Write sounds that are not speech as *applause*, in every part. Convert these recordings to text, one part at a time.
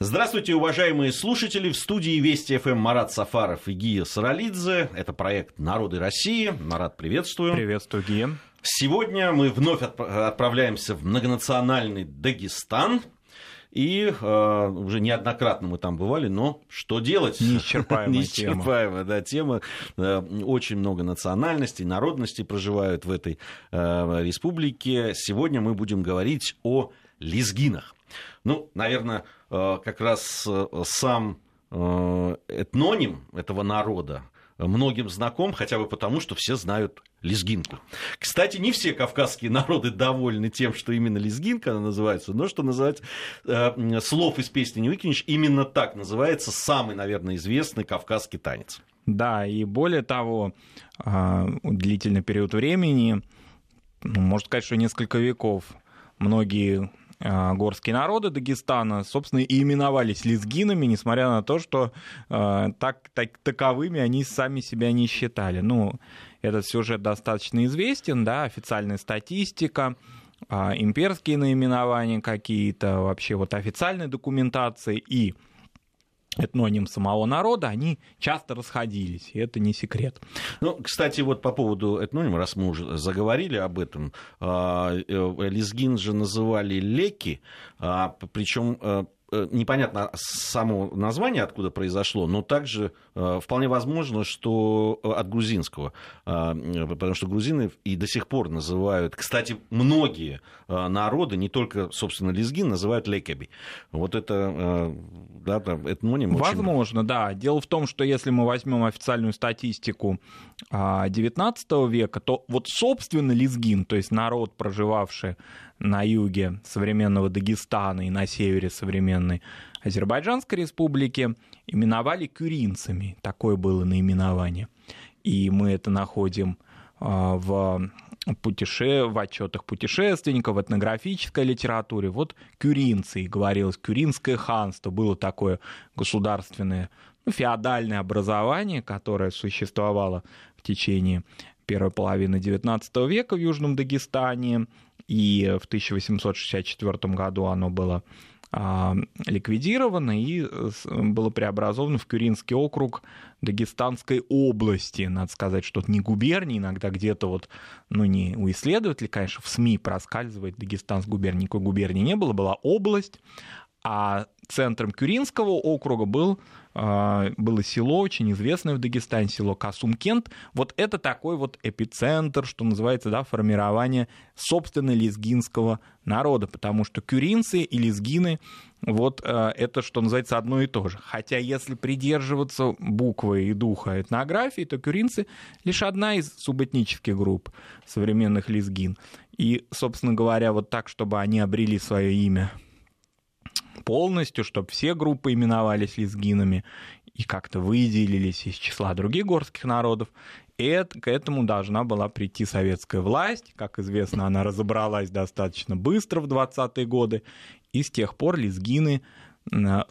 Здравствуйте, уважаемые слушатели. В студии Вести ФМ Марат Сафаров и Гия Саралидзе. Это проект «Народы России». Марат, приветствую. Приветствую, Гия. Сегодня мы вновь отправляемся в многонациональный Дагестан. И э, уже неоднократно мы там бывали, но что делать? Неисчерпаемая, *laughs* Неисчерпаемая тема. Да, тема. Э, очень много национальностей, народностей проживают в этой э, республике. Сегодня мы будем говорить о лезгинах. Ну, наверное, как раз э, сам э, этноним этого народа многим знаком, хотя бы потому, что все знают лезгинку. Кстати, не все кавказские *laughs* народы довольны тем, что именно лезгинка она называется, но что называть э, слов из песни не выкинешь, именно так называется самый, наверное, известный кавказский танец. Да, и более того, э, длительный период времени, ну, можно сказать, что несколько веков, многие а, горские народы Дагестана, собственно, и именовались лезгинами, несмотря на то, что э, так, так, таковыми они сами себя не считали. Ну, этот сюжет достаточно известен, да, официальная статистика, э, имперские наименования какие-то, вообще вот официальной документации и этноним самого народа, они часто расходились, и это не секрет. Ну, кстати, вот по поводу этнонима, раз мы уже заговорили об этом, а, э, лезгин же называли леки, а, причем э, непонятно само название, откуда произошло, но также э, вполне возможно, что э, от грузинского, потому что грузины и до сих пор называют, кстати, многие народы, не только, собственно, лезгин, называют лекаби. Вот это да, этноним. Возможно, очень... да. Дело в том, что если мы возьмем официальную статистику XIX века, то вот, собственно, лезгин, то есть народ, проживавший на юге современного Дагестана и на севере современной Азербайджанской республики именовали кюринцами. Такое было наименование. И мы это находим а, в путеше... в отчетах путешественников, в этнографической литературе. Вот кюринцы, говорилось, кюринское ханство, было такое государственное, ну, феодальное образование, которое существовало в течение первой половины XIX века в Южном Дагестане, и в 1864 году оно было а, ликвидировано и было преобразовано в Кюринский округ Дагестанской области. Надо сказать, что это не губерния, иногда где-то вот, ну не у исследователей, конечно, в СМИ проскальзывает Дагестанской губернии, никакой губернии не было, была область, а центром Кюринского округа был а, было село, очень известное в Дагестане, село Касумкент. Вот это такой вот эпицентр, что называется, да, формирование собственно лезгинского народа, потому что кюринцы и лезгины вот а, это, что называется, одно и то же. Хотя, если придерживаться буквы и духа этнографии, то кюринцы лишь одна из субэтнических групп современных лезгин. И, собственно говоря, вот так, чтобы они обрели свое имя полностью, чтобы все группы именовались лезгинами и как-то выделились из числа других горских народов. И это, к этому должна была прийти советская власть. Как известно, она разобралась достаточно быстро в 20-е годы. И с тех пор лезгины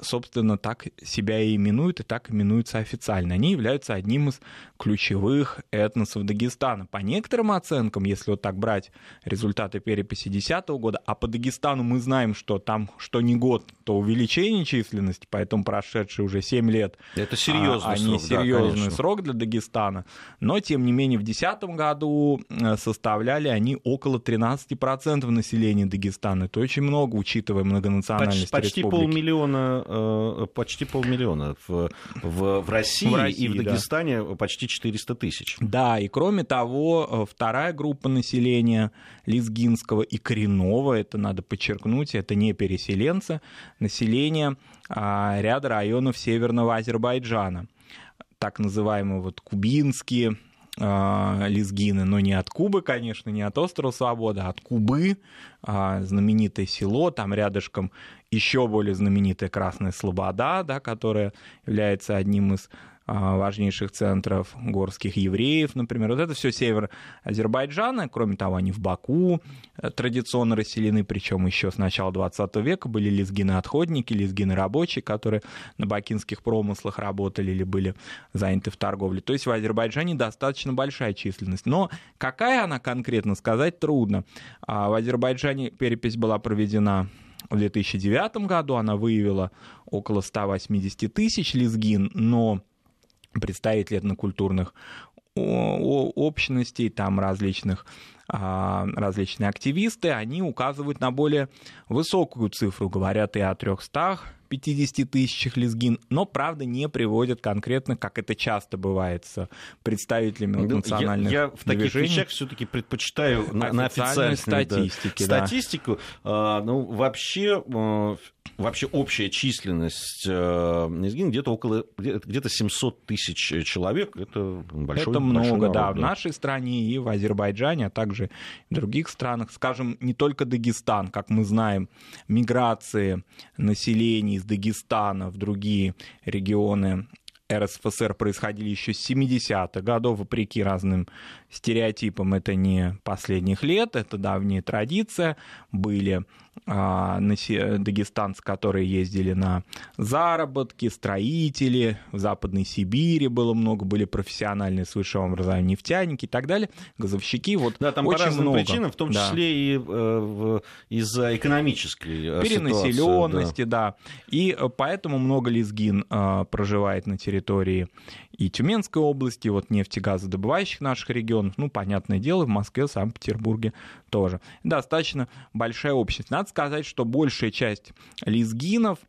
собственно, так себя и именуют, и так именуются официально. Они являются одним из ключевых этносов Дагестана. По некоторым оценкам, если вот так брать результаты переписи 2010 года, а по Дагестану мы знаем, что там что не год, то увеличение численности, поэтому прошедшие уже 7 лет. Это серьезный а, срок. серьезный да, срок для Дагестана. Но, тем не менее, в 2010 году э, составляли они около 13% населения Дагестана. Это очень много, учитывая многонациональность почти, почти полмиллиона полмиллиона, э, почти полмиллиона в, в, в, России, в России и в Дагестане да. почти 400 тысяч. Да, и кроме того, э, вторая группа населения лезгинского и коренного, это надо подчеркнуть, это не переселенцы, население а, ряда районов северного Азербайджана, так называемые вот кубинские, э, лезгины, но не от Кубы, конечно, не от острова Свободы, а от Кубы, э, знаменитое село, там рядышком еще более знаменитая Красная Слобода, да, которая является одним из а, важнейших центров горских евреев, например. Вот это все север Азербайджана. Кроме того, они в Баку э, традиционно расселены, причем еще с начала 20 века были лезгины-отходники, лезгины-рабочие, которые на бакинских промыслах работали или были заняты в торговле. То есть в Азербайджане достаточно большая численность. Но какая она конкретно, сказать трудно. А в Азербайджане перепись была проведена в 2009 году. Она выявила около 180 тысяч лезгин, но представители этнокультурных общностей, там различных а, различные активисты, они указывают на более высокую цифру, говорят и о 300 50 тысячах лезгин, но, правда, не приводят конкретно, как это часто бывает с представителями ну, национальных я, я в таких движений. вещах все-таки предпочитаю на, на официальной статистике, да, статистику. А, ну, вообще, а, вообще общая численность э, лезгин где-то около где-то 700 тысяч человек. Это большой Это много, большой народ, да, в нашей стране и в Азербайджане, а также в других странах. Скажем, не только Дагестан, как мы знаем, миграции населения из Дагестана в другие регионы РСФСР происходили еще с 70-х годов, вопреки разным стереотипам. Это не последних лет, это давняя традиция. Были а, дагестанцы, которые ездили на заработки, строители, в Западной Сибири было много, были профессиональные с высшим образованием нефтяники и так далее, газовщики, вот Да, там очень по разным много. причинам, в том числе да. и э, из-за экономической э, Перенаселенности, да. да. И э, поэтому много лезгин проживает на территории и Тюменской области, вот нефтегазодобывающих наших регионов, ну, понятное дело, в Москве, Санкт-Петербурге тоже. Достаточно большая общность. Надо сказать, что большая часть лезгинов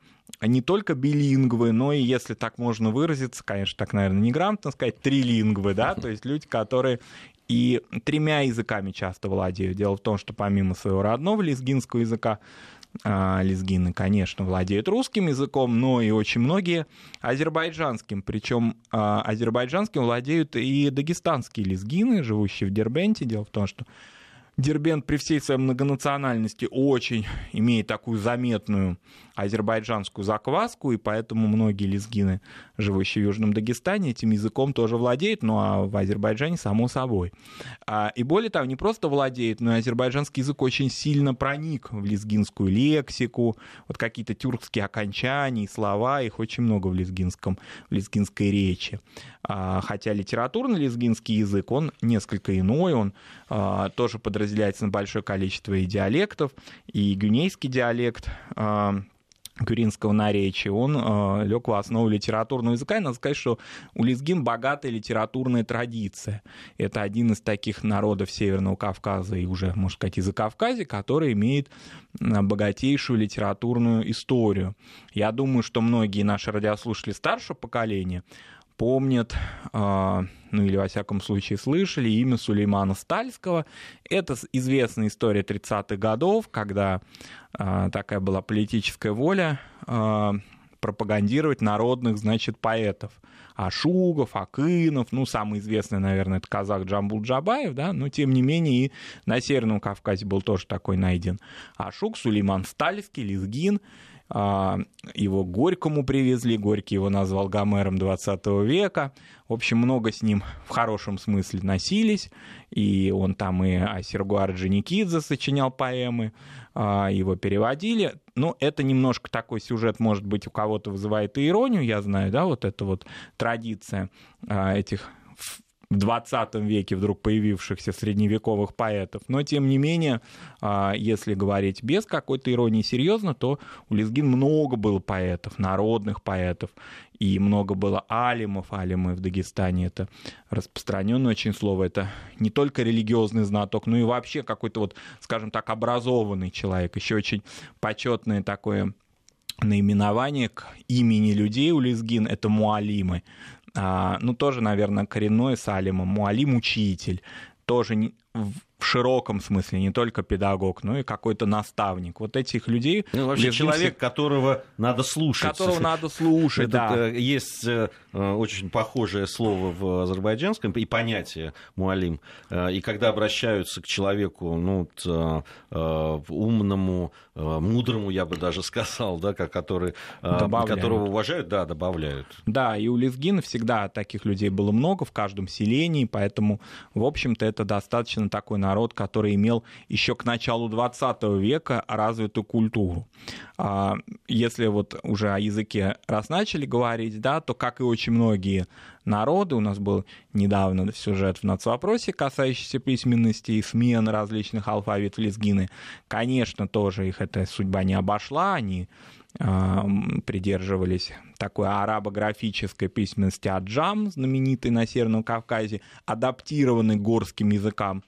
не только билингвы, но и, если так можно выразиться, конечно, так, наверное, неграмотно сказать, трилингвы, да, *laughs* то есть люди, которые и тремя языками часто владеют. Дело в том, что помимо своего родного лезгинского языка, лезгины, конечно, владеют русским языком, но и очень многие азербайджанским. Причем а, азербайджанским владеют и дагестанские лезгины, живущие в Дербенте. Дело в том, что Дербент при всей своей многонациональности очень имеет такую заметную азербайджанскую закваску, и поэтому многие лезгины, живущие в Южном Дагестане, этим языком тоже владеют, ну а в Азербайджане само собой. А, и более того, не просто владеет, но и азербайджанский язык очень сильно проник в лезгинскую лексику, вот какие-то тюркские окончания, слова, их очень много в лезгинском, в лезгинской речи. А, хотя литературный лезгинский язык, он несколько иной, он а, тоже подразделяется на большое количество и диалектов, и гюнейский диалект, куринского наречия, он лег в основу литературного языка. И надо сказать, что у лезгин богатая литературная традиция. Это один из таких народов Северного Кавказа и уже, можно сказать, из Кавказа, который имеет богатейшую литературную историю. Я думаю, что многие наши радиослушатели старшего поколения помнят, а, ну или во всяком случае слышали имя Сулеймана Стальского. Это известная история 30-х годов, когда а, такая была политическая воля а, пропагандировать народных, значит, поэтов. Ашугов, Акынов, ну, самый известный, наверное, это казах Джамбул Джабаев, да, но, тем не менее, и на Северном Кавказе был тоже такой найден Ашук, Сулейман Стальский, Лизгин, его Горькому привезли, Горький его назвал Гомером 20 века. В общем, много с ним в хорошем смысле носились, и он там и о Сергу Орджоникидзе сочинял поэмы, а, его переводили. Ну, это немножко такой сюжет, может быть, у кого-то вызывает иронию, я знаю, да, вот эта вот традиция а, этих в 20 веке вдруг появившихся средневековых поэтов. Но, тем не менее, а, если говорить без какой-то иронии серьезно, то у Лезгин много было поэтов, народных поэтов, и много было алимов. Алимы в Дагестане — это распространенное очень слово. Это не только религиозный знаток, но и вообще какой-то вот, скажем так, образованный человек. Еще очень почетное такое наименование к имени людей у Лезгин — это муалимы. А, ну, тоже, наверное, коренной Салима, Муалим учитель, тоже в широком смысле, не только педагог, но и какой-то наставник. Вот этих людей... Ну, вообще человек, которого надо слушать. Которого надо слушать, да. Э, есть э, очень похожее слово в азербайджанском и понятие муалим. Э, и когда обращаются к человеку, ну, умному, мудрому, я бы даже сказал, да, который, которого уважают, да, добавляют. Да, и у Лезгина всегда таких людей было много в каждом селении, поэтому, в общем-то, это достаточно такой народ народ, который имел еще к началу 20 века развитую культуру. А, если вот уже о языке раз начали говорить, да, то, как и очень многие народы, у нас был недавно сюжет в нацвопросе, касающийся письменности и смены различных алфавитов лезгины, конечно, тоже их эта судьба не обошла, они придерживались такой арабографической письменности Аджам, знаменитой на Северном Кавказе, адаптированной горским языкам,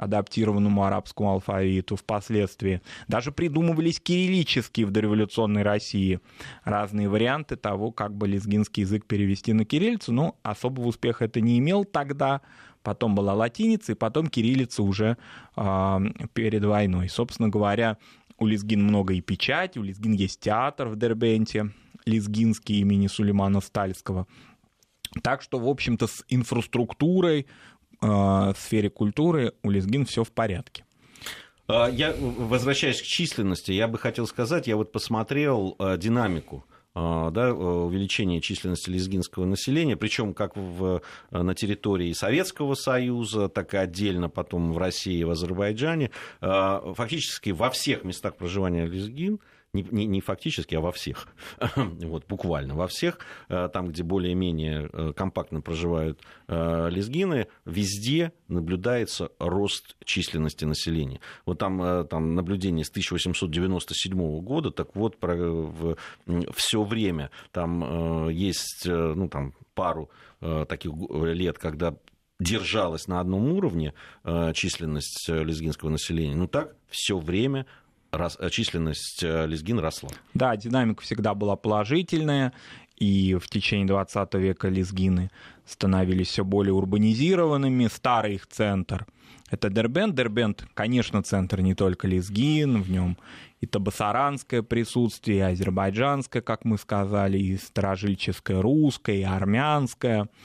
адаптированному арабскому алфавиту впоследствии. Даже придумывались кириллические в дореволюционной России разные варианты того, как бы лезгинский язык перевести на кириллицу, но особого успеха это не имел тогда. Потом была латиница, и потом кириллица уже э, перед войной. Собственно говоря, у Лизгин много и печати, у Лизгин есть театр в Дербенте, Лизгинский имени Сулеймана Стальского. Так что, в общем-то, с инфраструктурой в сфере культуры у Лизгин все в порядке. А, я, возвращаясь к численности, я бы хотел сказать, я вот посмотрел э, динамику а, да, увеличение численности лезгинского населения, причем как в, на территории Советского Союза, так и отдельно потом в России и в Азербайджане. Фактически во всех местах проживания лезгин не, не, не фактически, а во всех, *laughs* вот, буквально во всех, э, там, где более-менее э, компактно проживают э, лезгины, везде наблюдается рост численности населения. Вот там, там наблюдение с 1897 года, так вот, про, все время. Там есть ну, там, пару таких лет, когда держалась на одном уровне численность лезгинского населения, но так все время Э, численность э, лезгин росла. Да, динамика всегда была положительная, и в течение 20 века лезгины становились все более урбанизированными. Старый их центр — это Дербент. Дербент, конечно, центр не только лезгин, в нем и табасаранское присутствие, и азербайджанское, как мы сказали, и старожильческое русское, и армянское —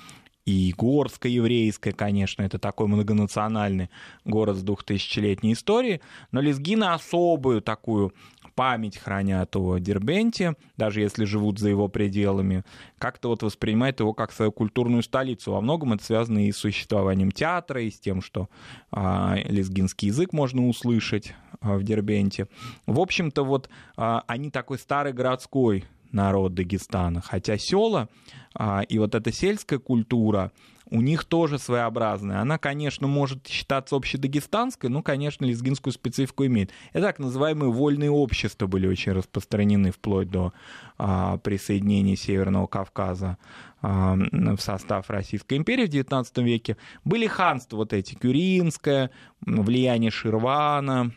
и Горско-еврейская, конечно, это такой многонациональный город с двухтысячелетней историей, но лезгины особую такую память хранят о Дербенте, даже если живут за его пределами, как-то вот воспринимают его как свою культурную столицу. Во многом это связано и с существованием театра, и с тем, что а, лезгинский язык можно услышать а, в Дербенте. В общем-то, вот а, они такой старый городской народ Дагестана. Хотя села а, и вот эта сельская культура, у них тоже своеобразная. Она, конечно, может считаться общедагестанской, но, конечно, лезгинскую специфику имеет. И так называемые вольные общества были очень распространены вплоть до а, присоединения Северного Кавказа а, в состав Российской империи в XIX веке. Были ханства вот эти, Кюринское, влияние Ширвана,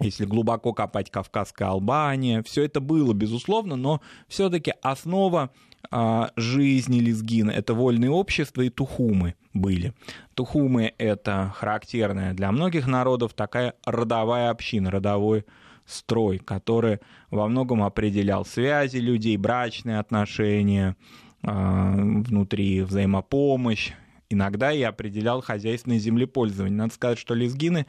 если глубоко копать Кавказская Албания, все это было, безусловно, но все-таки основа а, жизни лезгина — это вольные общества и тухумы были. Тухумы — это характерная для многих народов такая родовая община, родовой строй, который во многом определял связи людей, брачные отношения, а, внутри взаимопомощь, иногда и определял хозяйственное землепользование. Надо сказать, что лезгины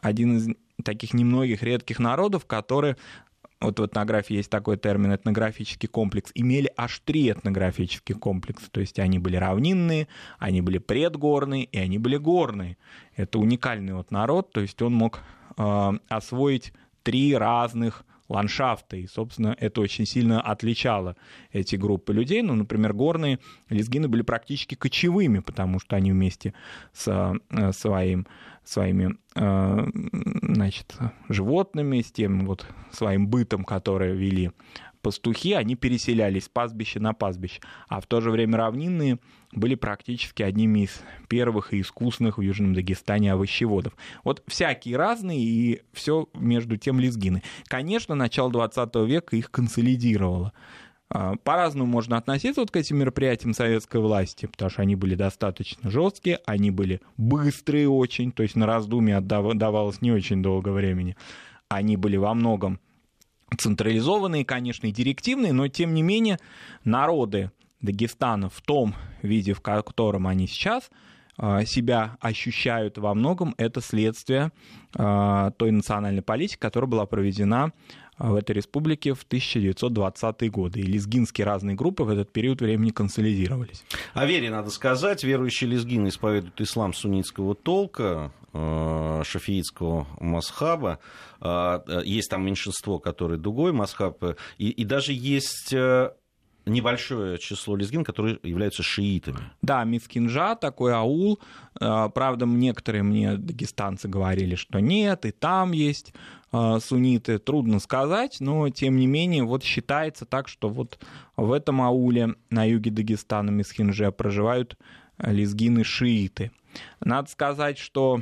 один из таких немногих редких народов, которые вот в этнографии есть такой термин этнографический комплекс, имели аж три этнографических комплекса. То есть они были равнинные, они были предгорные и они были горные. Это уникальный вот народ, то есть он мог э, освоить три разных ландшафта. И, собственно, это очень сильно отличало эти группы людей. Ну, например, горные лезгины были практически кочевыми, потому что они вместе с э, своим своими э, значит, животными, с тем вот своим бытом, который вели пастухи, они переселялись с пастбища на пастбище. А в то же время равнинные были практически одними из первых и искусных в Южном Дагестане овощеводов. Вот всякие разные, и все между тем лезгины. Конечно, начало 20 века их консолидировало. А, по-разному можно относиться вот к этим мероприятиям советской власти, потому что они были достаточно жесткие, они были быстрые очень, то есть на раздумье отдавалось не очень долго времени. Они были во многом централизованные, конечно, и директивные, но тем не менее народы Дагестана в том виде, в котором они сейчас а, себя ощущают во многом, это следствие а, той национальной политики, которая была проведена в этой республике в 1920-е годы. И лезгинские разные группы в этот период времени консолидировались. О вере надо сказать. Верующие лезгины исповедуют ислам суннитского толка, э, шафиитского масхаба. Э, есть там меньшинство, которое дугой масхаб. И, и даже есть небольшое число лезгин, которые являются шиитами. Да, Мискинжа, такой аул. Э, правда, некоторые мне дагестанцы говорили, что нет, и там есть э, сунниты. Трудно сказать, но тем не менее вот считается так, что вот в этом ауле на юге Дагестана Мискинже проживают лезгины-шииты. Надо сказать, что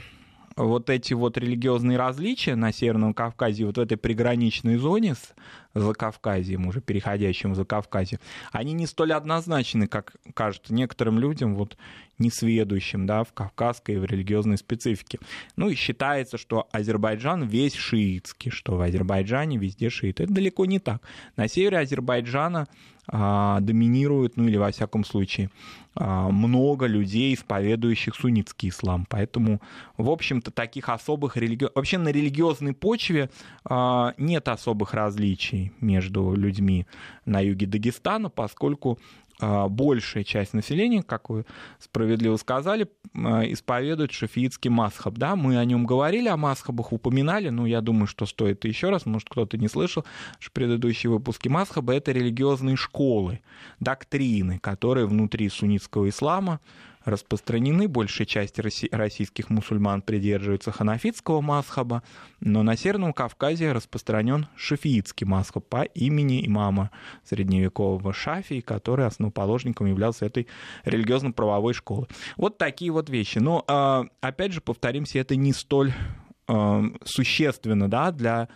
вот эти вот религиозные различия на Северном Кавказе, вот в этой приграничной зоне с Закавказьем, уже переходящим в Закавказье, они не столь однозначны, как кажется некоторым людям, вот несведущим да, в кавказской и в религиозной специфике. Ну и считается, что Азербайджан весь шиитский, что в Азербайджане везде шииты. Это далеко не так. На севере Азербайджана а, доминирует, ну или во всяком случае, а, много людей, исповедующих суннитский ислам. Поэтому, в общем-то, таких особых религиозных... Вообще на религиозной почве а, нет особых различий между людьми на юге Дагестана, поскольку а, большая часть населения, как вы справедливо сказали, а, исповедует шафиитский масхаб. Да, мы о нем говорили, о масхабах упоминали, но я думаю, что стоит еще раз, может, кто-то не слышал, что предыдущие выпуски масхаба — это религиозные школы, доктрины, которые внутри суннитского ислама распространены. Большая часть российских мусульман придерживается ханафитского масхаба, но на Северном Кавказе распространен шафиитский масхаб по имени имама средневекового Шафии, который основоположником являлся этой религиозно-правовой школы. Вот такие вот вещи. Но, а, опять же, повторимся, это не столь а, существенно да, для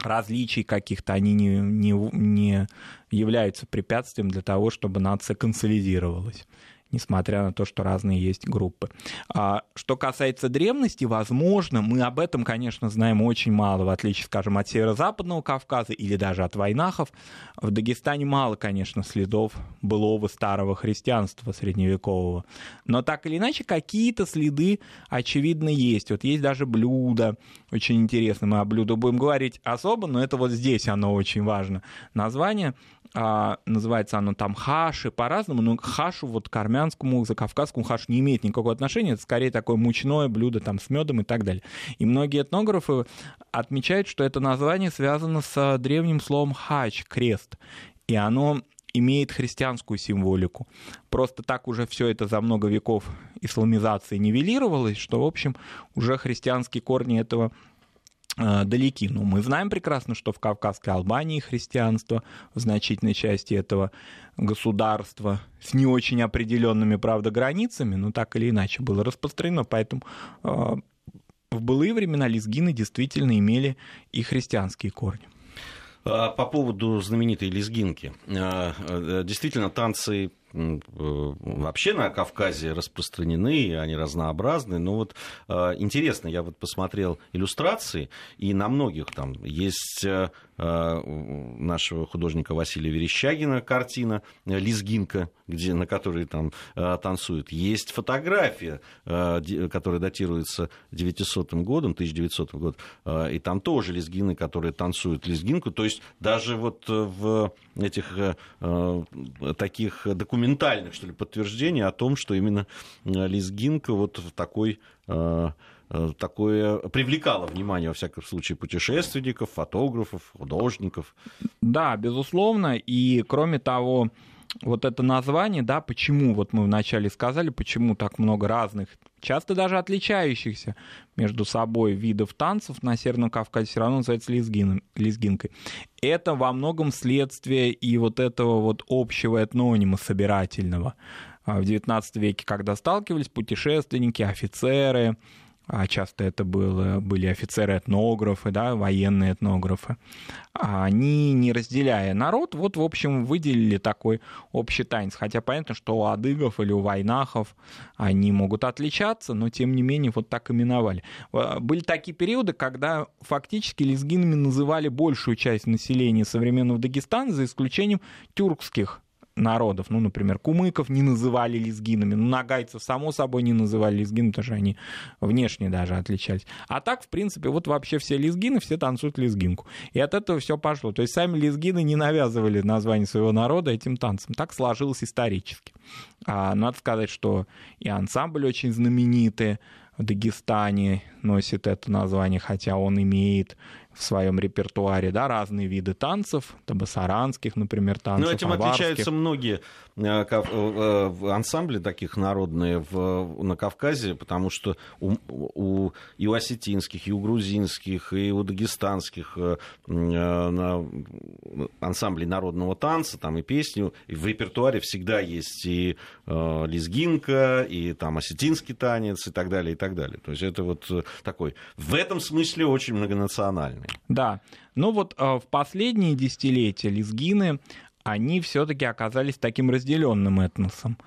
различий каких-то, они не, не, не являются препятствием для того, чтобы нация консолидировалась несмотря на то, что разные есть группы. А, что касается древности, возможно, мы об этом, конечно, знаем очень мало, в отличие, скажем, от северо-западного Кавказа или даже от войнахов. В Дагестане мало, конечно, следов былого старого христианства средневекового. Но так или иначе, какие-то следы, очевидно, есть. Вот есть даже блюдо, очень интересно, мы о блюде будем говорить особо, но это вот здесь оно очень важно. Название а, называется оно там хаши по-разному, но хашу вот к армянскому, закавказскому хашу не имеет никакого отношения, это скорее такое мучное блюдо там с медом и так далее. И многие этнографы отмечают, что это название связано с древним словом хач, крест, и оно имеет христианскую символику. Просто так уже все это за много веков исламизации нивелировалось, что, в общем, уже христианские корни этого далеки. Но мы знаем прекрасно, что в Кавказской Албании христианство в значительной части этого государства с не очень определенными, правда, границами, но так или иначе было распространено, поэтому э, в былые времена лезгины действительно имели и христианские корни. А, по поводу знаменитой лезгинки. Э, действительно, танцы Э, вообще на Кавказе распространены, они разнообразны. Но вот э, интересно, я вот посмотрел иллюстрации, и на многих там есть э, нашего художника Василия Верещагина картина «Лизгинка», где, на которой там танцуют. Есть фотография, которая датируется 900 годом, 1900 год, и там тоже лезгины, которые танцуют лезгинку. То есть даже вот в этих таких документах документальных, что ли, подтверждений о том, что именно э, лезгинка вот в такой э, э, такое привлекало внимание, во всяком случае, путешественников, фотографов, художников. Да, безусловно. И кроме того, вот это название, да, почему, вот мы вначале сказали, почему так много разных, часто даже отличающихся между собой видов танцев на Северном Кавказе все равно называется лезгин, лезгинкой. Это во многом следствие и вот этого вот общего этнонима собирательного. А в XIX веке, когда сталкивались путешественники, офицеры, а часто это было, были офицеры-этнографы, да, военные этнографы, они, не разделяя народ, вот, в общем, выделили такой общий танец. Хотя понятно, что у адыгов или у войнахов они могут отличаться, но, тем не менее, вот так именовали. Были такие периоды, когда фактически лезгинами называли большую часть населения современного Дагестана, за исключением тюркских народов. Ну, например, кумыков не называли лезгинами, ну, нагайцев, само собой, не называли лезгинами, потому что они внешне даже отличались. А так, в принципе, вот вообще все лезгины, все танцуют лезгинку. И от этого все пошло. То есть сами лезгины не навязывали название своего народа этим танцем. Так сложилось исторически. А, надо сказать, что и ансамбль очень знаменитый в Дагестане носит это название, хотя он имеет в своем репертуаре, да, разные виды танцев, табасаранских, например, танцев, Но этим аварских. отличаются многие э, э, ансамбли таких народные в, на Кавказе, потому что у, у, и у осетинских, и у грузинских, и у дагестанских э, ансамблей народного танца, там и песню, и в репертуаре всегда есть и э, лезгинка, и там осетинский танец, и так далее, и так далее. То есть это вот такой, в этом смысле очень многонациональный стороны. Да. Но вот э, в последние десятилетия лезгины, они все-таки оказались таким разделенным этносом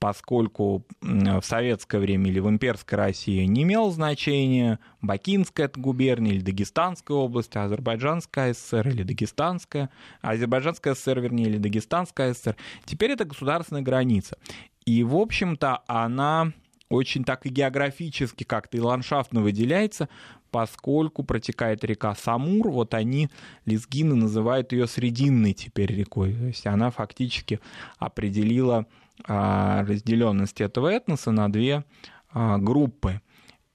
поскольку в советское время или в имперской России не имело значения Бакинская это губерния или Дагестанская область, Азербайджанская ССР или Дагестанская, Азербайджанская ССР, вернее, или Дагестанская ССР. Теперь это государственная граница. И, в общем-то, она очень так и географически как-то и ландшафтно выделяется, поскольку протекает река Самур, вот они, лезгины, называют ее срединной теперь рекой. То есть она фактически определила а, разделенность этого этноса на две а, группы.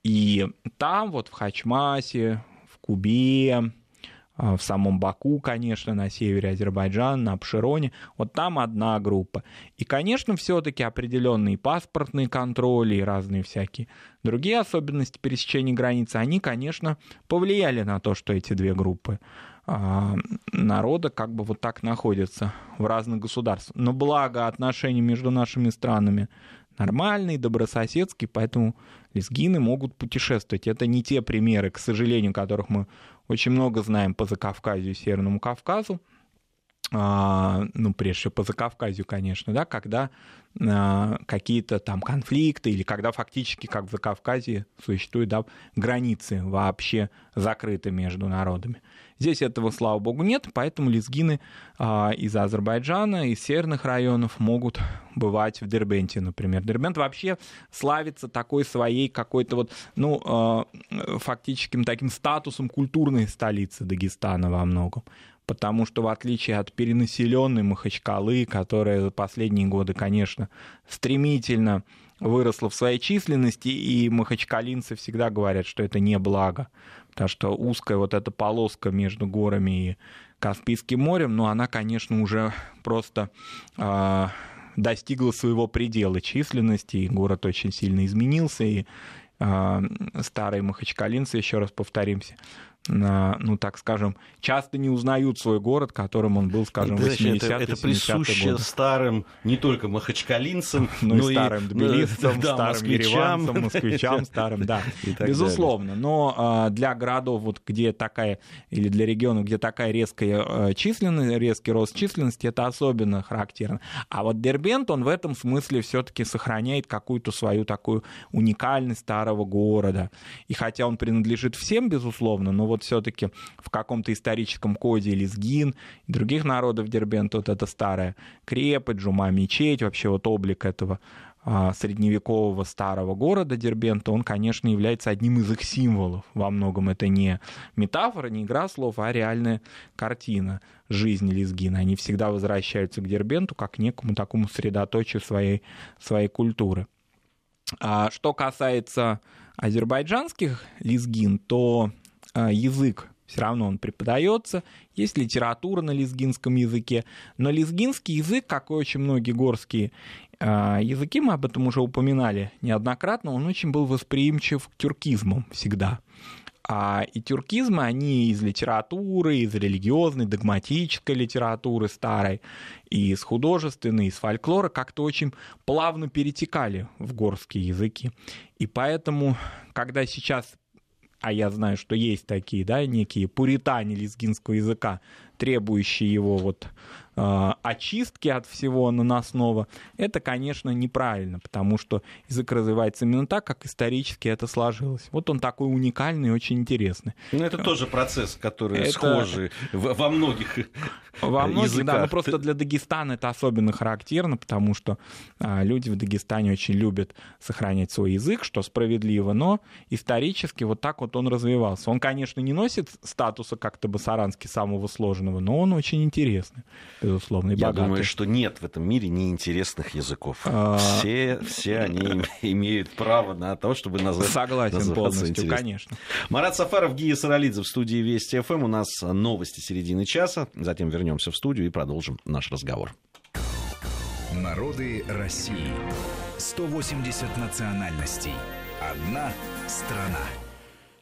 И там, вот в Хачмасе, в Кубе, в самом Баку, конечно, на севере Азербайджана, на Абшироне. Вот там одна группа. И, конечно, все-таки определенные паспортные контроли и разные всякие другие особенности пересечения границы, они, конечно, повлияли на то, что эти две группы а, народа как бы вот так находятся в разных государствах. Но благо отношения между нашими странами нормальные, добрососедские, поэтому лезгины могут путешествовать. Это не те примеры, к сожалению, которых мы очень много знаем по Закавказью и Северному Кавказу, а, ну, прежде всего по Закавказью, конечно, да, когда а, какие-то там конфликты или когда фактически, как в Закавказье, существуют да, границы вообще закрыты между народами. Здесь этого, слава богу, нет, поэтому лезгины а, из Азербайджана, из северных районов могут бывать в Дербенте, например. Дербент вообще славится такой своей какой-то вот, ну, а, фактическим таким статусом культурной столицы Дагестана во многом потому что в отличие от перенаселенной Махачкалы, которая за последние годы, конечно, стремительно выросла в своей численности, и махачкалинцы всегда говорят, что это не благо, потому что узкая вот эта полоска между горами и Каспийским морем, ну, она, конечно, уже просто э, достигла своего предела численности, и город очень сильно изменился, и э, старые махачкалинцы, еще раз повторимся, ну, так скажем, часто не узнают свой город, которым он был, скажем, в 80-е, Это, это присуще годы. старым не только махачкалинцам, *laughs* но, но и старым *laughs* тбилисцам, да, *laughs* старым москвичам. ереванцам, москвичам, старым, да, безусловно. Но а, для городов, вот, где такая, или для регионов, где такая резкая а, численность, резкий рост численности, это особенно характерно. А вот Дербент, он в этом смысле все-таки сохраняет какую-то свою такую уникальность старого города. И хотя он принадлежит всем, безусловно, но вот вот все-таки в каком-то историческом коде Лезгин и других народов Дербента вот это старая крепость, Джума, мечеть, вообще вот облик этого а, средневекового старого города Дербента, он, конечно, является одним из их символов. Во многом это не метафора, не игра слов, а реальная картина жизни Лезгина. Они всегда возвращаются к Дербенту как к некому такому средоточию своей, своей культуры. А что касается азербайджанских лезгин, то язык все равно он преподается, есть литература на лезгинском языке, но лезгинский язык, как и очень многие горские а, языки, мы об этом уже упоминали неоднократно, он очень был восприимчив к тюркизмам всегда. А и тюркизмы, они из литературы, из религиозной, догматической литературы старой, и из художественной, из фольклора как-то очень плавно перетекали в горские языки. И поэтому, когда сейчас а я знаю, что есть такие, да, некие пуритане лезгинского языка, требующие его вот очистки от всего наносного, это, конечно, неправильно, потому что язык развивается именно так, как исторически это сложилось. Вот он такой уникальный и очень интересный. Ну, это тоже процесс, который это... схожий во многих во многих, языках. да, но просто для Дагестана это особенно характерно, потому что а, люди в Дагестане очень любят сохранять свой язык, что справедливо, но исторически вот так вот он развивался. Он, конечно, не носит статуса как-то басарански самого сложного, но он очень интересный, безусловно, и Я богатый. думаю, что нет в этом мире неинтересных языков. А... Все, все они *laughs* имеют право на то, чтобы назвать *laughs* Согласен полностью, интересным. конечно. Марат Сафаров, Гия Саралидзе в студии Вести ФМ. У нас новости середины часа. Затем вернемся в студию и продолжим наш разговор. Народы России. 180 национальностей. Одна страна.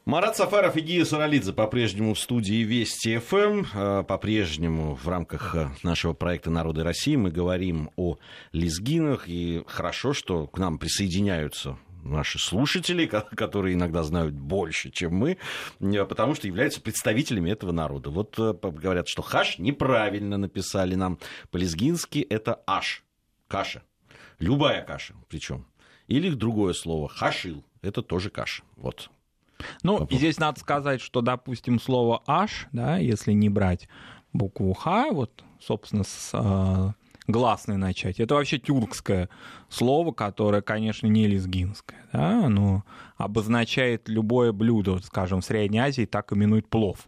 Марат Сафаров и Гия Саралидзе по-прежнему в студии Вести ФМ. А, по-прежнему в рамках э, нашего проекта «Народы России» мы говорим о лезгинах. И хорошо, что к нам присоединяются наши слушатели, которые иногда знают больше, чем мы, э, потому что являются представителями этого народа. Вот говорят, что хаш неправильно написали нам. По-лезгински это аш, каша. Любая каша причем. Или другое слово, хашил, это тоже каша. Вот. Ну, Попробуй. здесь надо сказать, что, допустим, слово аш, да, если не брать букву х, вот, собственно, с э, гласной начать, это вообще тюркское слово, которое, конечно, не лезгинское, да, оно обозначает любое блюдо, скажем, в Средней Азии так именуют плов,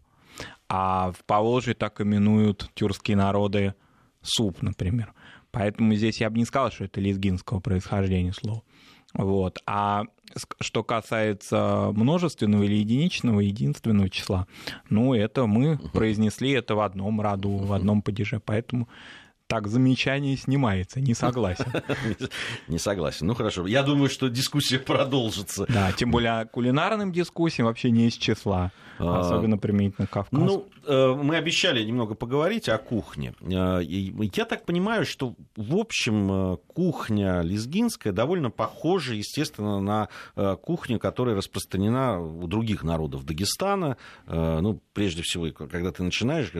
а в Поволжье так именуют тюркские народы суп, например. Поэтому здесь я бы не сказал, что это лезгинского происхождения слово. Вот. А что касается множественного или единичного, единственного числа, ну, это мы произнесли это в одном роду, в одном падеже, поэтому так замечание снимается, не согласен. *laughs* Не согласен. Ну хорошо. Я думаю, что дискуссия продолжится. Да, тем более кулинарным дискуссиям вообще не из числа. А, особенно применительно к Кавказу. Ну, э, мы обещали немного поговорить о кухне. Э, я так понимаю, что, в общем, э, кухня лезгинская довольно похожа, естественно, на кухню, которая распространена у других народов Дагестана. Ну, прежде всего, когда ты начинаешь,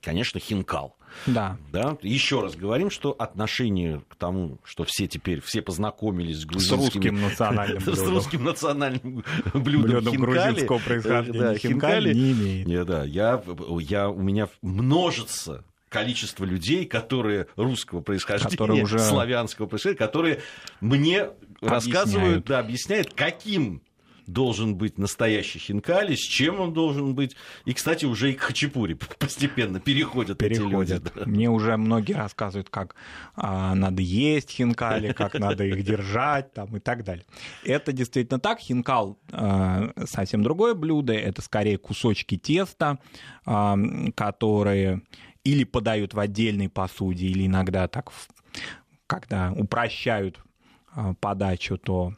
конечно, хинкал. Да. да. Еще раз говорим, что отношение к тому, что все теперь, все познакомились с грузинскими... С русским национальным *laughs* блюдом. С русским национальным блюдом, блюдом хинкали. грузинского происхождения. Да, хинкали не имеет. Не, да, я, я, у меня множится количество людей, которые русского происхождения, которые уже... славянского происхождения, которые мне объясняют. рассказывают, да, объясняют, каким должен быть настоящий хинкали, с чем он должен быть. И, кстати, уже и к хачапури *laughs* постепенно переходят, переходят. эти люди. Да. Мне уже многие рассказывают, как а, надо есть хинкали, как *laughs* надо их держать там, и так далее. Это действительно так. Хинкал а, совсем другое блюдо. Это скорее кусочки теста, а, которые или подают в отдельной посуде, или иногда так, когда упрощают а, подачу, то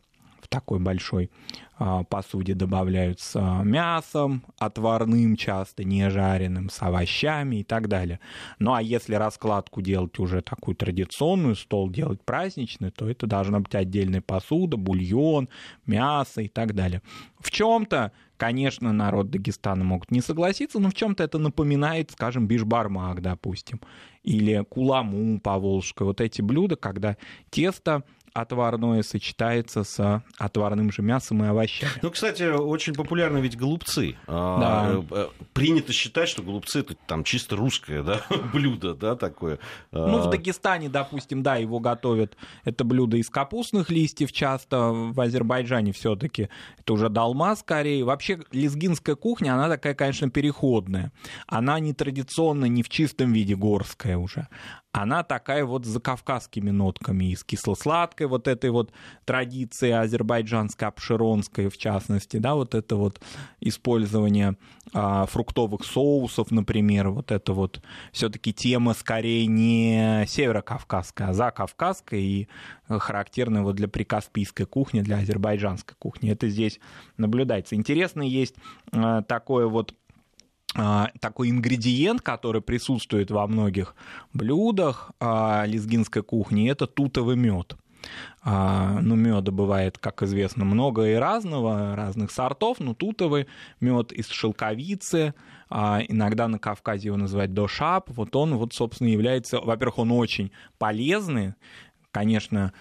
в такой большой а, посуде добавляют с мясом, отварным часто, не жареным, с овощами и так далее. Ну а если раскладку делать уже такую традиционную, стол делать праздничный, то это должна быть отдельная посуда, бульон, мясо и так далее. В чем-то, конечно, народ Дагестана могут не согласиться, но в чем-то это напоминает, скажем, бишбармак, допустим, или куламу по-волжски. Вот эти блюда, когда тесто отварное сочетается с отварным же мясом и овощами. Ну, кстати, очень популярны ведь голубцы. А, да. Э, принято считать, что голубцы это там чисто русское да, *laughs* блюдо, да, такое. А. Ну, в Дагестане, допустим, да, его готовят. Это блюдо из капустных листьев часто. В Азербайджане все-таки это уже долма скорее. Вообще, лезгинская кухня, она такая, конечно, переходная. Она не традиционно, не в чистом виде горская уже она такая вот с закавказскими нотками, и с кисло-сладкой вот этой вот традиции азербайджанской, обширонской в частности, да, вот это вот использование а, фруктовых соусов, например, вот это вот все-таки тема скорее не северокавказская, а закавказская и характерная вот для прикаспийской кухни, для азербайджанской кухни. Это здесь наблюдается. Интересно есть а, такое вот такой ингредиент, который присутствует во многих блюдах а, лезгинской кухни, это тутовый мед. А, ну, меда бывает, как известно, много и разного, разных сортов, но тутовый мед из шелковицы, а, иногда на Кавказе его называют дошап, вот он, вот, собственно, является, во-первых, он очень полезный, конечно,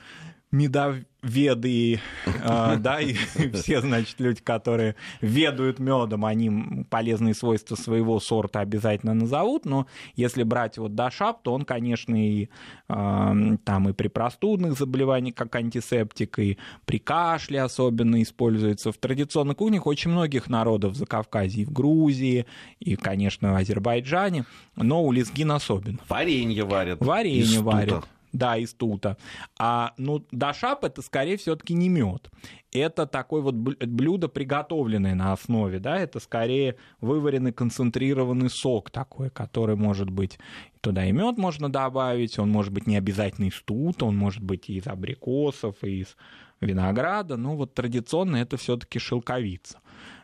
медоведы, э, *laughs* да, и все, значит, люди, которые ведают медом, они полезные свойства своего сорта обязательно назовут, но если брать вот дошап, то он, конечно, и э, там и при простудных заболеваниях как антисептик, и при кашле особенно используется. В традиционных кухнях очень многих народов в Закавказье, и в Грузии, и, конечно, в Азербайджане, но у лезгин особенно. Варенье варят. Варенье варят. Да, из тута. А, ну, дашап это скорее все-таки не мед. Это такое вот блюдо, приготовленное на основе, да, это скорее вываренный концентрированный сок такой, который может быть туда и мед можно добавить, он может быть не обязательно из тута, он может быть и из абрикосов, и из винограда, но вот традиционно это все-таки шелковица.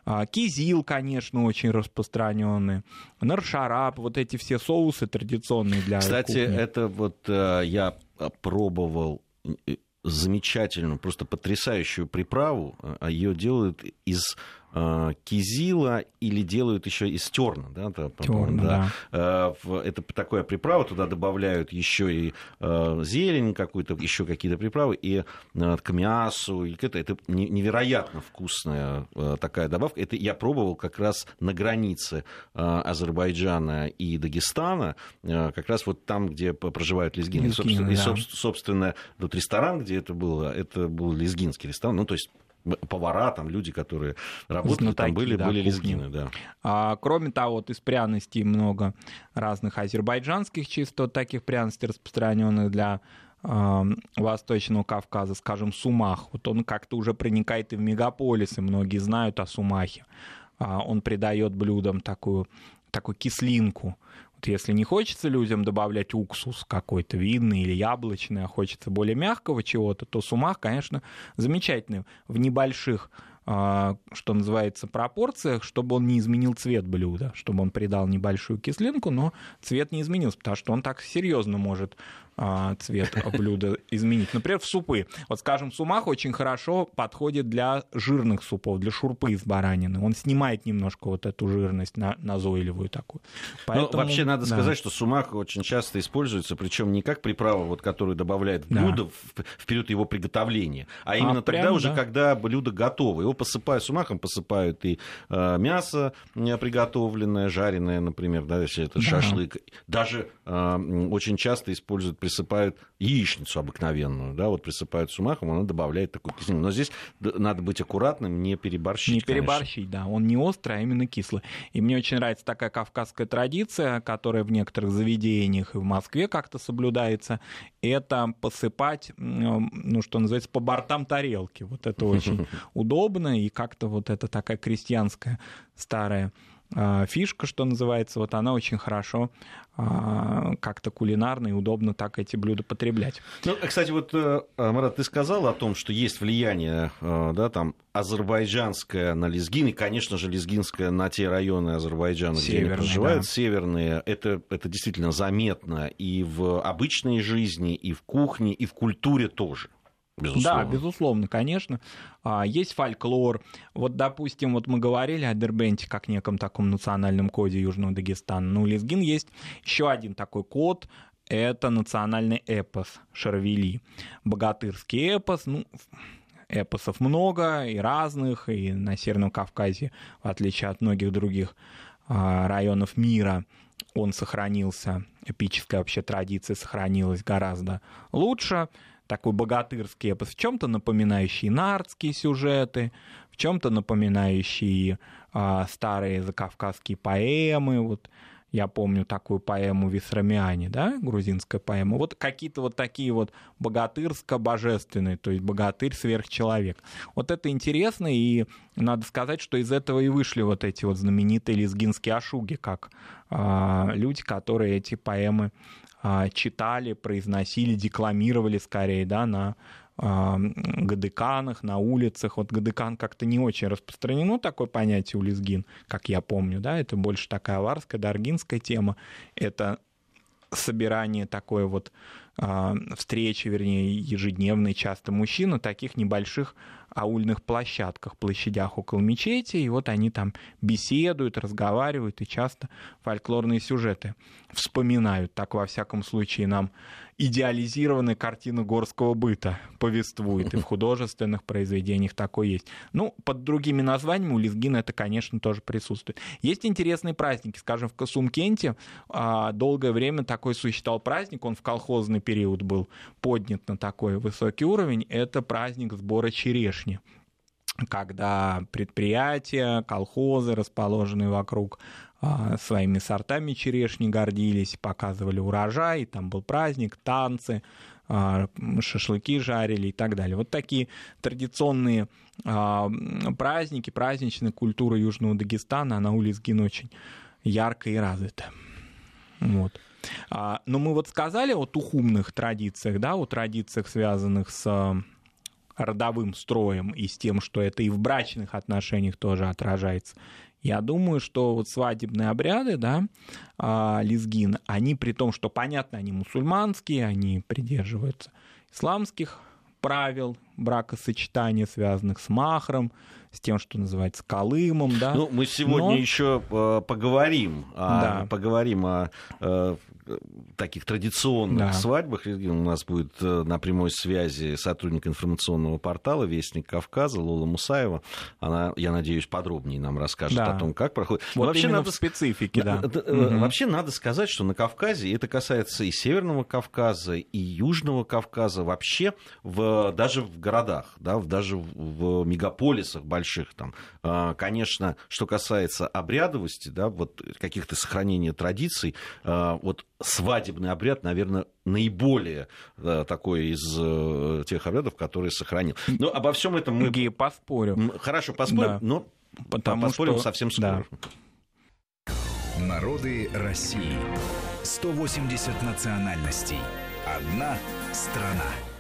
А, кизил, конечно, очень распространенный. Наршарап, вот эти все соусы традиционные для Кстати, кухни. это вот э, я пробовал э, замечательную, просто потрясающую приправу. А Ее делают из кизила или делают еще из терна, да, терна, да. да. Э, это такая приправа, туда добавляют еще и э, зелень какую-то, еще какие-то приправы, и к мясу, и это, это невероятно вкусная такая добавка. Это я пробовал как раз на границе Азербайджана и Дагестана, как раз вот там, где проживают лезгины. лезгины и, собственно, да. и, собственно, тот ресторан, где это было, это был лезгинский ресторан, ну, то есть повара, там люди, которые работали, Знатоки, там были, да, были лезгины, да. А, кроме того, вот из пряностей много разных азербайджанских чисто таких пряностей, распространенных для э, Восточного Кавказа, скажем, сумах. Вот он как-то уже проникает и в мегаполисы, многие знают о сумахе. А, он придает блюдам такую, такую кислинку. Вот если не хочется людям добавлять уксус какой-то винный или яблочный, а хочется более мягкого чего-то, то сумах, конечно, замечательный. В небольших а, что называется, пропорциях, чтобы он не изменил цвет блюда, чтобы он придал небольшую кислинку, но цвет не изменился, потому что он так серьезно может цвет блюда изменить. Например, в супы. Вот, скажем, сумах очень хорошо подходит для жирных супов, для шурпы из баранины. Он снимает немножко вот эту жирность на, назойливую такую. Поэтому, ну, вообще надо да. сказать, что сумах очень часто используется, причем не как приправа, вот, которую добавляют в блюдо да. в период его приготовления, а именно а, тогда прям, уже, да. когда блюдо готово. Его посыпают сумахом, посыпают и э, мясо приготовленное, жареное, например, да, если это да. шашлык. Даже э, очень часто используют присыпают яичницу обыкновенную, да, вот присыпают сумахом, она добавляет такую кислинку. Но здесь надо быть аккуратным, не переборщить. Не переборщить, конечно. да, он не острый, а именно кислый. И мне очень нравится такая кавказская традиция, которая в некоторых заведениях и в Москве как-то соблюдается, это посыпать, ну, что называется, по бортам тарелки. Вот это очень *laughs* удобно, и как-то вот это такая крестьянская старая фишка, что называется, вот она очень хорошо а, как-то кулинарно и удобно так эти блюда потреблять. Ну, кстати, вот, э, Марат, ты сказал о том, что есть влияние, э, да, там, азербайджанское на лезгин, и, конечно же, лезгинское на те районы Азербайджана, Северные, где они проживают, да. северные. Это, это действительно заметно и в обычной жизни, и в кухне, и в культуре тоже. Безусловно. Да, безусловно, конечно. А, есть фольклор. Вот, допустим, вот мы говорили о Дербенте как неком таком национальном коде Южного Дагестана. Ну, Лезгин есть еще один такой код, это национальный эпос Шарвели. Богатырский эпос, ну, эпосов много и разных, и на Северном Кавказе, в отличие от многих других а, районов мира, он сохранился, эпическая вообще традиция сохранилась гораздо лучше такой богатырский эпос, в чем-то напоминающий нардские сюжеты, в чем-то напоминающие а, старые закавказские поэмы. Вот я помню такую поэму Висрамиане, да, грузинская поэма. Вот какие-то вот такие вот богатырско-божественные, то есть богатырь-сверхчеловек. Вот это интересно, и надо сказать, что из этого и вышли вот эти вот знаменитые лезгинские ашуги, как а, люди, которые эти поэмы а, читали, произносили, декламировали скорее, да, на а, гадыканах, на улицах. Вот гадыкан как-то не очень распространено такое понятие у лезгин, как я помню, да, это больше такая аварская, даргинская тема. Это собирание такое вот э, встречи, вернее, ежедневные часто мужчин таких небольших аульных площадках, площадях около мечети, и вот они там беседуют, разговаривают, и часто фольклорные сюжеты вспоминают. Так, во всяком случае, нам идеализированная картина горского быта. Повествует, и в *laughs* художественных произведениях такое есть. Ну, под другими названиями у Лезгина это, конечно, тоже присутствует. Есть интересные праздники, скажем, в Касумкенте а, долгое время такой существовал праздник, он в колхозный период был поднят на такой высокий уровень, это праздник сбора черешни. Когда предприятия, колхозы, расположенные вокруг, своими сортами черешни гордились, показывали урожай, там был праздник, танцы, а, шашлыки жарили и так далее. Вот такие традиционные а, праздники, праздничная культура Южного Дагестана, она у Лизгин очень яркая и развита. Вот. Но мы вот сказали о тухумных традициях, да, о традициях, связанных с родовым строем и с тем, что это и в брачных отношениях тоже отражается. Я думаю, что вот свадебные обряды, да, а, лезгин, они при том, что, понятно, они мусульманские, они придерживаются исламских правил бракосочетания, связанных с махром, с тем, что называется колымом, да. Ну, мы сегодня Но... еще э, поговорим, да. поговорим о э, таких традиционных да. свадьбах. У нас будет э, на прямой связи сотрудник информационного портала «Вестник Кавказа» Лола Мусаева. Она, я надеюсь, подробнее нам расскажет да. о том, как проходит. Вот вообще надо в специфике, да. Угу. Вообще надо сказать, что на Кавказе, это касается и Северного Кавказа, и Южного Кавказа, вообще в, даже в городах, да, даже в мегаполисах больших, там, а, конечно, что касается обрядовости, да, вот каких-то сохранения традиций, а, вот свадебный обряд, наверное, наиболее да, такой из э, тех обрядов, которые сохранил. Но обо всем этом мы... Геи, поспорим. Хорошо, поспорим, да. но Потому поспорим что... совсем скоро. Да. Народы России. 180 национальностей. Одна страна.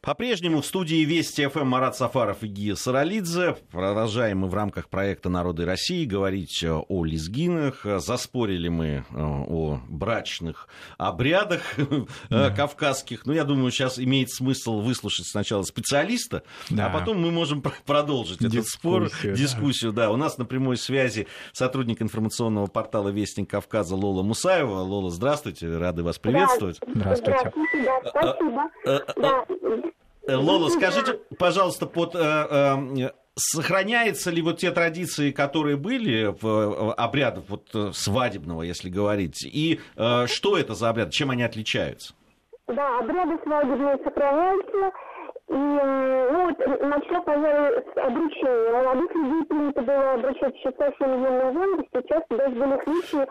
По-прежнему в студии Вести ФМ Марат Сафаров и Гия Саралидзе. Продолжаем мы в рамках проекта «Народы России» говорить э, о лезгинах. Заспорили мы э, о брачных обрядах *laughs* да. кавказских. Ну, я думаю, сейчас имеет смысл выслушать сначала специалиста, да. а потом мы можем продолжить дискуссию, этот спор, да. дискуссию. Да, у нас на прямой связи сотрудник информационного портала «Вестник Кавказа» Лола Мусаева. Лола, здравствуйте, рады вас приветствовать. Здравствуйте. Здравствуйте, да, спасибо. А, а, да. Э, Лола, скажите, пожалуйста, под, э, э, сохраняются ли вот те традиции, которые были в обрядах вот, свадебного, если говорить, и э, что это за обряды, чем они отличаются? Да, обряды свадебные сохраняются, и ну, вот, начну, пожалуй, с обручения. Молодых людей принято было обручать еще совсем юном возрасте, сейчас даже были случаи,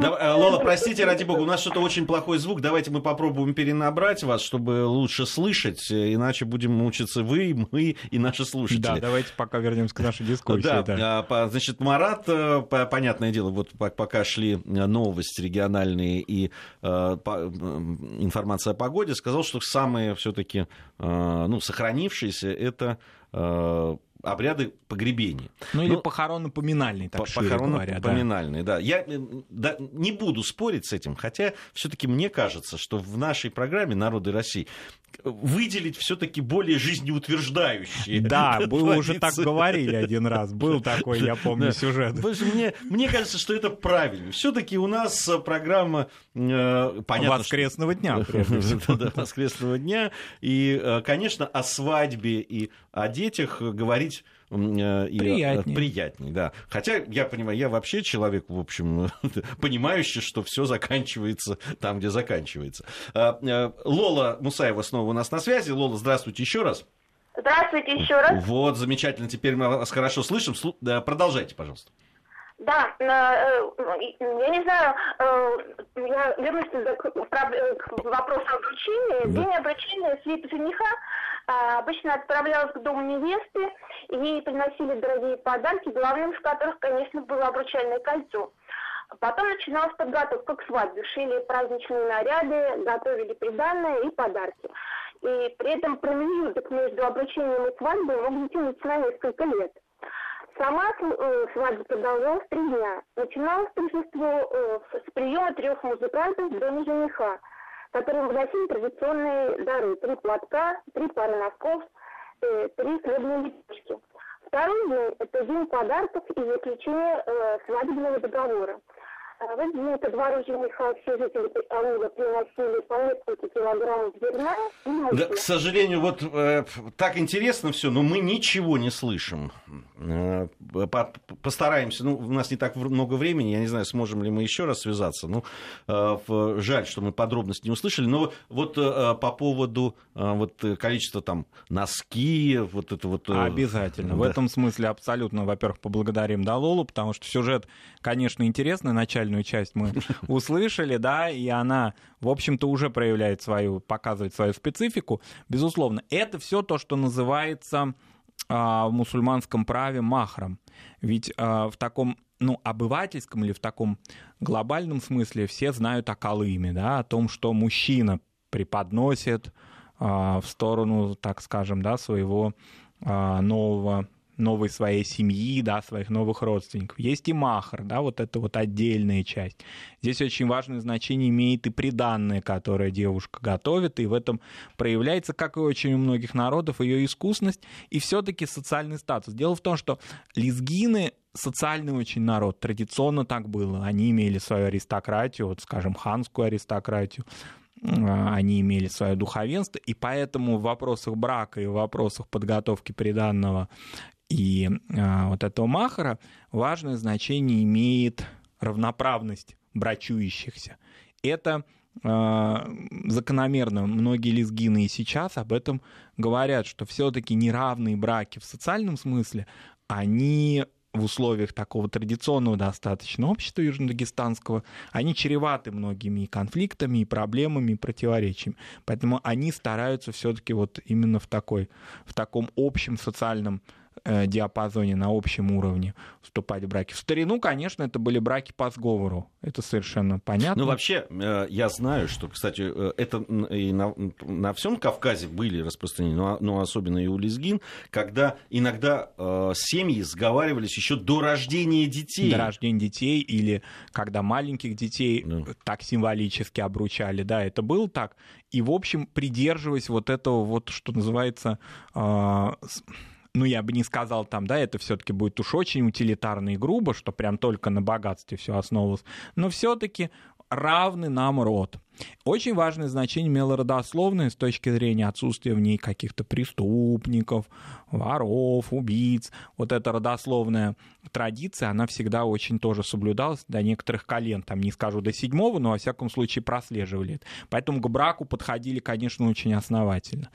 да. Лола, простите, ради бога, у нас что-то очень плохой звук. Давайте мы попробуем перенабрать вас, чтобы лучше слышать, иначе будем мучиться вы, мы и наши слушатели. Да, давайте пока вернемся к нашей дискуссии. Да, да. значит, Марат, э, понятное дело, вот пока шли новости региональные и э, информация о погоде, сказал, что самые все-таки э, ну, сохранившиеся это обряды погребения. Ну или ну, похоронно-поминальные, так Похоронно-поминальные, да. да. Я да, не буду спорить с этим, хотя все-таки мне кажется, что в нашей программе «Народы России» выделить все-таки более жизнеутверждающие. Да, *laughs* вы уже так говорили один раз. Был такой, я помню, сюжет. Мне, мне кажется, что это правильно. Все-таки у нас программа э, понятно, Воскресного что... дня, прежде *laughs* всего. да, Воскресного дня. И, э, конечно, о свадьбе и о детях говорить Э, приятнее. приятнее, да. Хотя я понимаю, я вообще человек, в общем, *laughs* понимающий, что все заканчивается там, где заканчивается. А, э, Лола Мусаева снова у нас на связи. Лола, здравствуйте еще раз. Здравствуйте еще раз. Вот, замечательно, теперь мы вас хорошо слышим. Продолжайте, пожалуйста. Да, э, я не знаю, я вернусь к вопросу обручения. Да. День обручения свита жениха а, обычно отправлялась к дому невесты, и ей приносили дорогие подарки, главным из которых, конечно, было обручальное кольцо. Потом начиналась подготовка к свадьбе. Шили праздничные наряды, готовили приданное и подарки. И при этом промежуток между обручением и свадьбой мог затянуться на несколько лет. Сама э, свадьба продолжалась три дня. Начиналось торжество э, с приема трех музыкантов в доме жениха. Которым выносили традиционные дары. Три платка, три пары носков, э, три хлебные лепешки. Второй день – это день подарков и заключения э, свадебного договора. В двору жениха все жители аула приносили по несколько килограммов зерна. Да, к сожалению, вот э, так интересно все, но мы ничего не слышим. Э, по- постараемся, ну, у нас не так много времени, я не знаю, сможем ли мы еще раз связаться. Ну, э, в- жаль, что мы подробности не услышали. Но вот э, по поводу э, вот, количества там носки, вот это вот... э, Обязательно. В да. этом смысле абсолютно, во-первых, поблагодарим Далолу, потому что сюжет, конечно, интересный. Начальную часть мы *laughs* услышали, да, и она, в общем-то, уже проявляет свою, показывает свою специфику. Безусловно, это все то, что называется а, в мусульманском праве махром. Ведь а, в таком ну, обывательском или в таком глобальном смысле все знают о калыме, да, о том, что мужчина преподносит а, в сторону, так скажем, да, своего нового новой своей семьи, да, своих новых родственников. Есть и махр, да, вот это вот отдельная часть. Здесь очень важное значение имеет и приданное, которое девушка готовит, и в этом проявляется, как и очень у многих народов, ее искусность и все-таки социальный статус. Дело в том, что лезгины социальный очень народ, традиционно так было. Они имели свою аристократию, вот, скажем, ханскую аристократию, а, они имели свое духовенство, и поэтому в вопросах брака и в вопросах подготовки приданного и а, вот этого махара важное значение имеет равноправность брачующихся. Это а, закономерно. Многие лезгины и сейчас об этом говорят, что все-таки неравные браки в социальном смысле, они в условиях такого традиционного достаточно общества южнодагестанского, они чреваты многими и конфликтами, и проблемами, и противоречиями. Поэтому они стараются все-таки вот именно в, такой, в таком общем социальном диапазоне, на общем уровне вступать в браки. В старину, конечно, это были браки по сговору. Это совершенно понятно. Ну, вообще, э, я знаю, что, кстати, э, это и на, на всем Кавказе были распространены, но, но особенно и у лезгин, когда иногда э, семьи сговаривались еще до рождения детей. до рождения детей или когда маленьких детей Да. так символически обручали, да, это было так. И, в общем, придерживаясь вот этого вот, что называется, ну, я бы не сказал там, да, это все-таки будет уж очень утилитарно и грубо, что прям только на богатстве все основывалось, но все-таки равный нам род. Очень важное значение имело родословное с точки зрения отсутствия в ней каких-то преступников, воров, убийц. Вот эта родословная традиция, она всегда очень тоже соблюдалась до некоторых колен. Там не скажу до седьмого, но во всяком случае прослеживали это. Поэтому к браку подходили, конечно, очень основательно.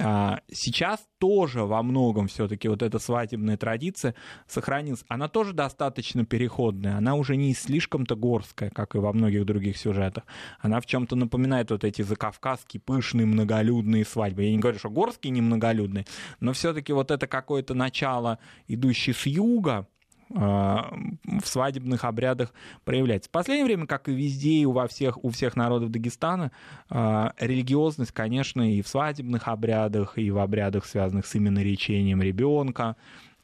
А, Сейчас тоже во многом все-таки вот эта свадебная традиция сохранилась. Она тоже достаточно переходная. Она уже не слишком-то горская, как и во многих других сюжетах. Она в чем-то напоминает вот эти закавказские пышные многолюдные свадьбы. Я не говорю, что горские не многолюдные, но все-таки вот это какое-то начало, идущее с юга, в свадебных обрядах проявляется. В последнее время, как и везде, и во всех, у всех народов Дагестана, а, религиозность, конечно, и в свадебных обрядах, и в обрядах, связанных с именно речением ребенка, а,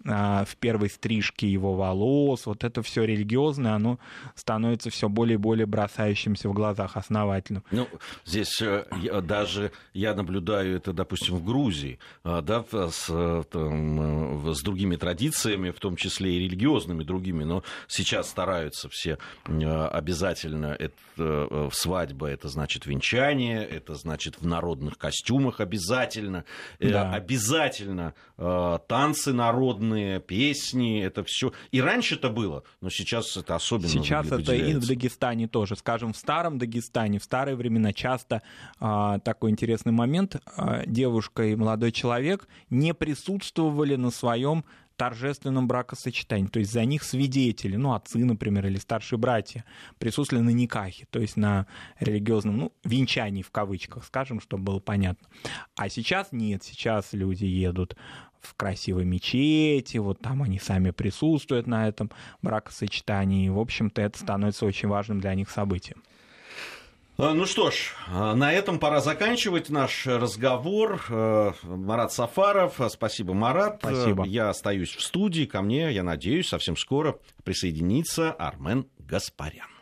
в первой стрижке его волос, вот это все религиозное, оно становится все более и более бросающимся в глазах основательно. Ну, здесь э, я- даже я наблюдаю это, допустим, в Грузии, а, да, с, э, там, э, с другими традициями, в том числе и религиозными другими, но сейчас стараются все обязательно, это, свадьба, это значит венчание, это значит в народных костюмах обязательно, Да. обязательно танцы народные, песни, это все. И раньше это было, но сейчас это особенно Сейчас это и в. Дагестане тоже. Скажем, в старом Дагестане, в старые времена часто а, такой интересный момент. а, девушка и молодой человек не присутствовали на своем торжественном бракосочетании. То есть за них свидетели, ну, отцы, например, или старшие братья, присутствовали на никахе, то есть на религиозном, ну, венчании в кавычках, скажем, чтобы было понятно. А сейчас нет, сейчас люди едут в красивой мечети, вот там они сами присутствуют на этом бракосочетании. И, в общем-то, это становится очень важным для них событием. А, Ну что ж, а, на этом пора заканчивать наш разговор. Э, Марат Сафаров, а, спасибо, Марат. Спасибо. Я остаюсь в студии, ко мне, я надеюсь, совсем скоро присоединится Армен Гаспарян.